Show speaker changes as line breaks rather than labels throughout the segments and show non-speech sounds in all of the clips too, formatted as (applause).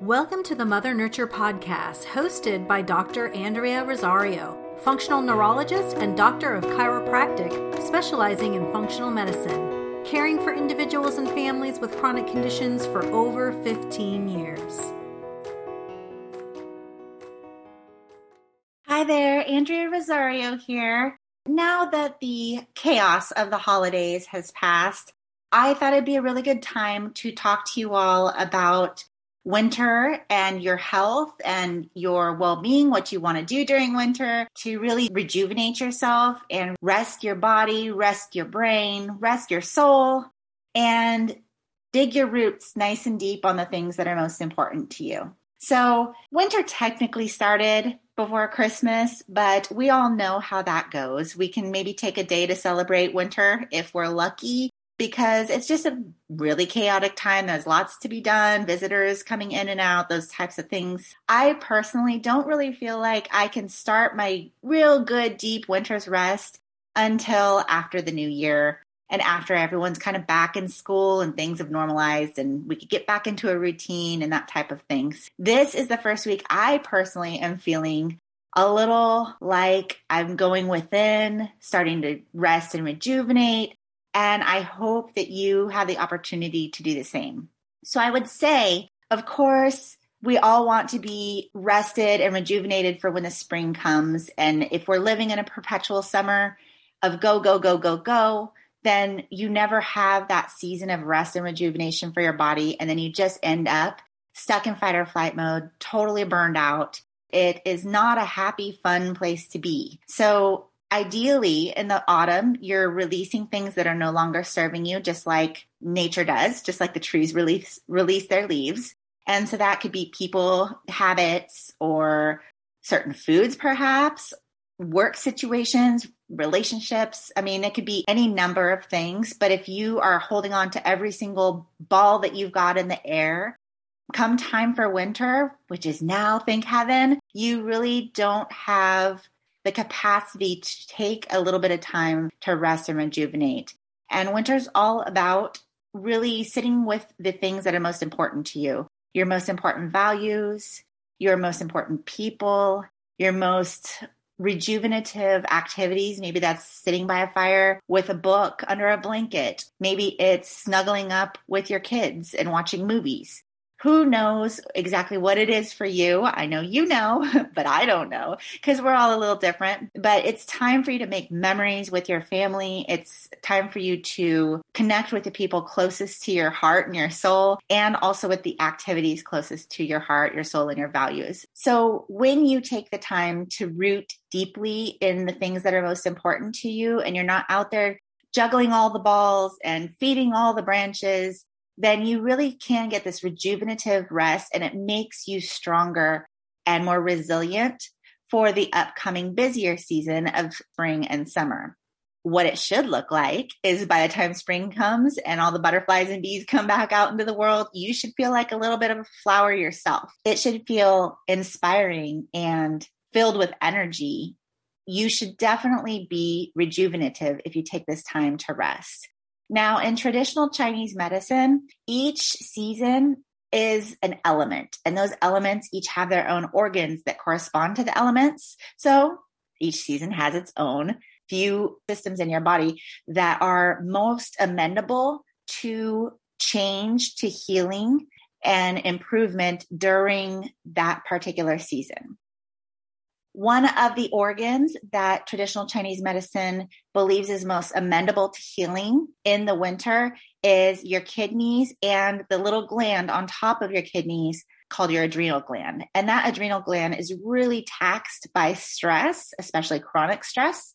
Welcome to the Mother Nurture Podcast, hosted by Dr. Andrea Rosario, functional neurologist and doctor of chiropractic, specializing in functional medicine, caring for individuals and families with chronic conditions for over 15 years.
Hi there, Andrea Rosario here. Now that the chaos of the holidays has passed, I thought it'd be a really good time to talk to you all about winter and your health and your well being, what you want to do during winter to really rejuvenate yourself and rest your body, rest your brain, rest your soul, and dig your roots nice and deep on the things that are most important to you. So, winter technically started before Christmas, but we all know how that goes. We can maybe take a day to celebrate winter if we're lucky because it's just a really chaotic time. There's lots to be done, visitors coming in and out, those types of things. I personally don't really feel like I can start my real good, deep winter's rest until after the new year and after everyone's kind of back in school and things have normalized and we could get back into a routine and that type of things. This is the first week I personally am feeling a little like I'm going within, starting to rest and rejuvenate. And I hope that you have the opportunity to do the same. So I would say, of course, we all want to be rested and rejuvenated for when the spring comes. And if we're living in a perpetual summer of go, go, go, go, go, then you never have that season of rest and rejuvenation for your body. And then you just end up stuck in fight or flight mode, totally burned out. It is not a happy, fun place to be. So ideally in the autumn you're releasing things that are no longer serving you just like nature does just like the trees release release their leaves. And so that could be people habits or certain foods perhaps work situations relationships. I mean it could be any number of things but if you are holding on to every single ball that you've got in the air come time for winter which is now thank heaven you really don't have the capacity to take a little bit of time to rest and rejuvenate. And winter's all about really sitting with the things that are most important to you your most important values, your most important people, your most rejuvenative activities. Maybe that's sitting by a fire with a book under a blanket. Maybe it's snuggling up with your kids and watching movies who knows exactly what it is for you? I know you know, (laughs) but I don't know because we're all a little different. But it's time for you to make memories with your family. It's time for you to connect with the people closest to your heart and your soul, and also with the activities closest to your heart, your soul, and your values. So when you take the time to root deeply in the things that are most important to you, and you're not out there juggling all the balls and feeding all the branches then you really can get this rejuvenative rest and it makes you stronger and more resilient for the upcoming busier season of spring and summer. What it should look like is by the time spring comes and all the butterflies and bees come back out into the world, you should feel like a little bit of a flower yourself. It should feel inspiring and filled with energy. You should definitely be rejuvenative if you take this time to rest. Now, in traditional Chinese medicine, each season is an element, and those elements each have their own organs that correspond to the elements. So each season has its own few systems in your body that are most amenable to change, to healing, and improvement during that particular season. One of the organs that traditional Chinese medicine believes is most amenable to healing in the winter is your kidneys and the little gland on top of your kidneys called your adrenal gland. And that adrenal gland is really taxed by stress, especially chronic stress.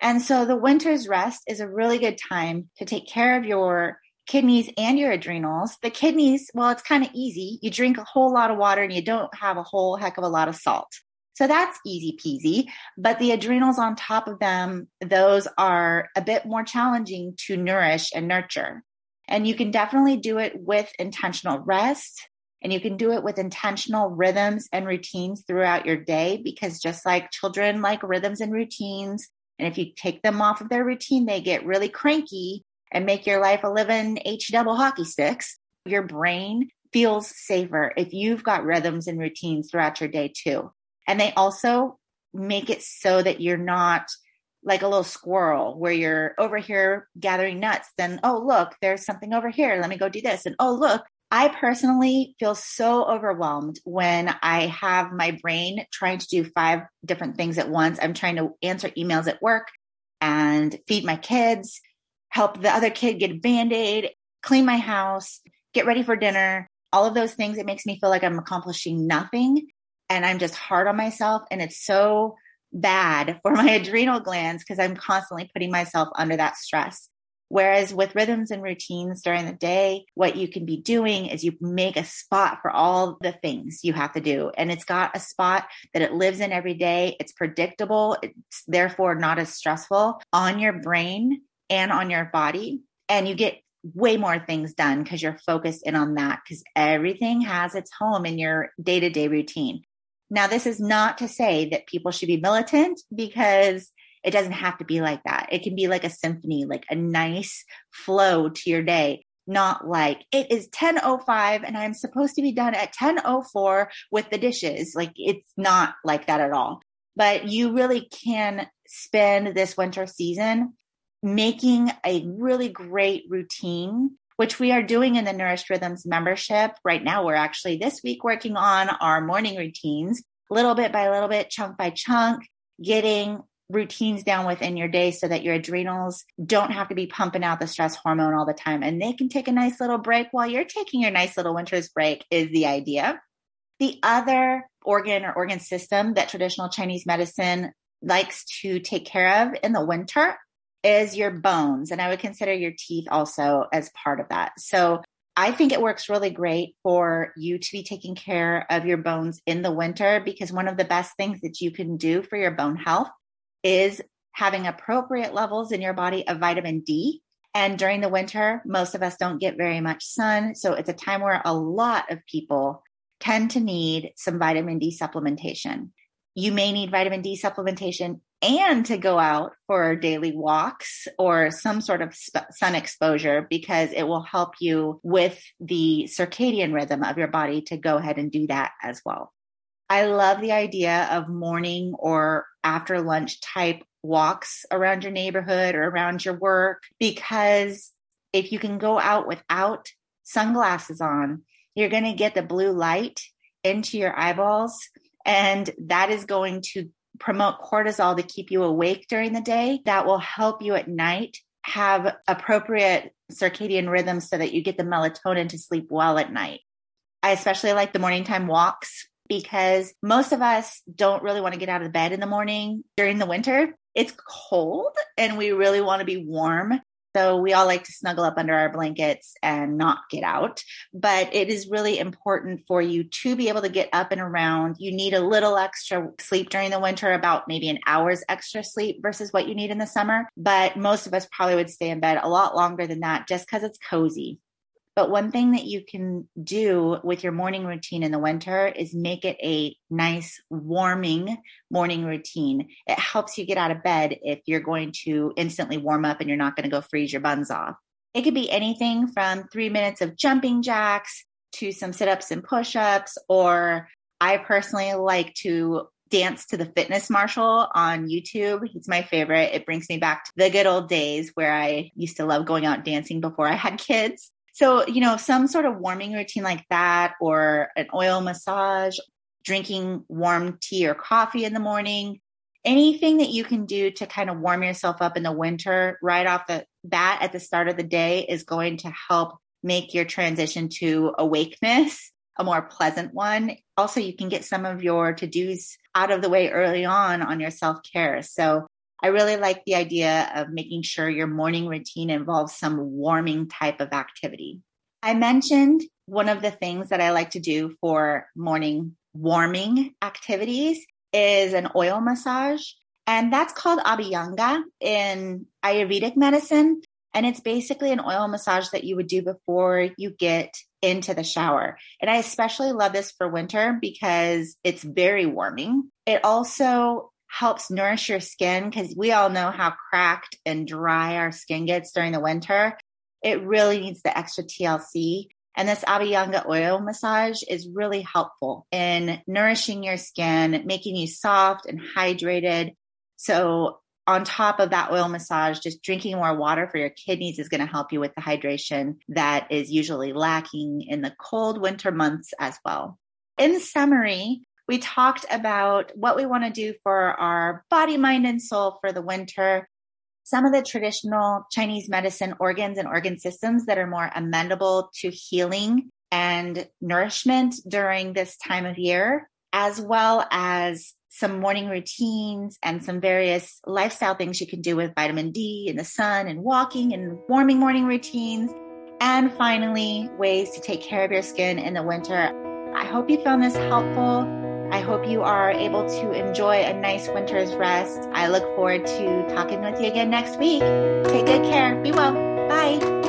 And so the winter's rest is a really good time to take care of your kidneys and your adrenals. The kidneys, well, it's kind of easy. You drink a whole lot of water and you don't have a whole heck of a lot of salt. So that's easy peasy. But the adrenals on top of them, those are a bit more challenging to nourish and nurture. And you can definitely do it with intentional rest and you can do it with intentional rhythms and routines throughout your day because just like children like rhythms and routines, and if you take them off of their routine, they get really cranky and make your life a living H double hockey sticks. Your brain feels safer if you've got rhythms and routines throughout your day too. And they also make it so that you're not like a little squirrel where you're over here gathering nuts. Then, oh, look, there's something over here. Let me go do this. And oh, look, I personally feel so overwhelmed when I have my brain trying to do five different things at once. I'm trying to answer emails at work and feed my kids, help the other kid get a band aid, clean my house, get ready for dinner, all of those things. It makes me feel like I'm accomplishing nothing and I'm just hard on myself. And it's so bad (laughs) for my adrenal glands because I'm constantly putting myself under that stress. Whereas with rhythms and routines during the day, what you can be doing is you make a spot for all the things you have to do. And it's got a spot that it lives in every day. It's predictable. It's therefore not as stressful on your brain and on your body. And you get way more things done because you're focused in on that because everything has its home in your day to day routine. Now, this is not to say that people should be militant because it doesn't have to be like that. It can be like a symphony, like a nice flow to your day, not like it is 10:05 and I'm supposed to be done at 10:04 with the dishes. Like it's not like that at all. But you really can spend this winter season making a really great routine which we are doing in the Nourished Rhythms membership. Right now, we're actually this week working on our morning routines, little bit by little bit, chunk by chunk, getting routines down within your day so that your adrenals don't have to be pumping out the stress hormone all the time and they can take a nice little break while you're taking your nice little winter's break is the idea. The other organ or organ system that traditional Chinese medicine likes to take care of in the winter is your bones. And I would consider your teeth also as part of that. So I think it works really great for you to be taking care of your bones in the winter because one of the best things that you can do for your bone health is having appropriate levels in your body of vitamin D. And during the winter, most of us don't get very much sun. So it's a time where a lot of people tend to need some vitamin D supplementation. You may need vitamin D supplementation and to go out for daily walks or some sort of sun exposure because it will help you with the circadian rhythm of your body to go ahead and do that as well. I love the idea of morning or after lunch type walks around your neighborhood or around your work because if you can go out without sunglasses on, you're going to get the blue light into your eyeballs and that is going to promote cortisol to keep you awake during the day. That will help you at night have appropriate circadian rhythms so that you get the melatonin to sleep well at night. I especially like the morning time walks because most of us don't really want to get out of bed in the morning during the winter. It's cold and we really want to be warm. So we all like to snuggle up under our blankets and not get out. But it is really important for you to be able to get up and around. You need a little extra sleep during the winter, about maybe an hour's extra sleep versus what you need in the summer. But most of us probably would stay in bed a lot longer than that just because it's cozy. But one thing that you can do with your morning routine in the winter is make it a nice, warming morning routine. It helps you get out of bed if you're going to instantly warm up and you're not going to go freeze your buns off. It could be anything from three minutes of jumping jacks to some sit ups and push ups, or I personally like to dance to the Fitness Marshall on YouTube. He's my favorite. It brings me back to the good old days where I used to love going out dancing before I had kids. So, you know, some sort of warming routine like that, or an oil massage, drinking warm tea or coffee in the morning, anything that you can do to kind of warm yourself up in the winter right off the bat at the start of the day is going to help make your transition to awakeness a more pleasant one. Also, you can get some of your to dos out of the way early on on your self care. So, I really like the idea of making sure your morning routine involves some warming type of activity. I mentioned one of the things that I like to do for morning warming activities is an oil massage. And that's called Abhyanga in Ayurvedic medicine. And it's basically an oil massage that you would do before you get into the shower. And I especially love this for winter because it's very warming. It also helps nourish your skin because we all know how cracked and dry our skin gets during the winter. It really needs the extra TLC. And this Abhyanga oil massage is really helpful in nourishing your skin, making you soft and hydrated. So on top of that oil massage, just drinking more water for your kidneys is going to help you with the hydration that is usually lacking in the cold winter months as well. In summary, we talked about what we want to do for our body, mind, and soul for the winter. Some of the traditional Chinese medicine organs and organ systems that are more amenable to healing and nourishment during this time of year, as well as some morning routines and some various lifestyle things you can do with vitamin D in the sun and walking and warming morning routines. And finally, ways to take care of your skin in the winter. I hope you found this helpful. I hope you are able to enjoy a nice winter's rest. I look forward to talking with you again next week. Take good care. Be well. Bye.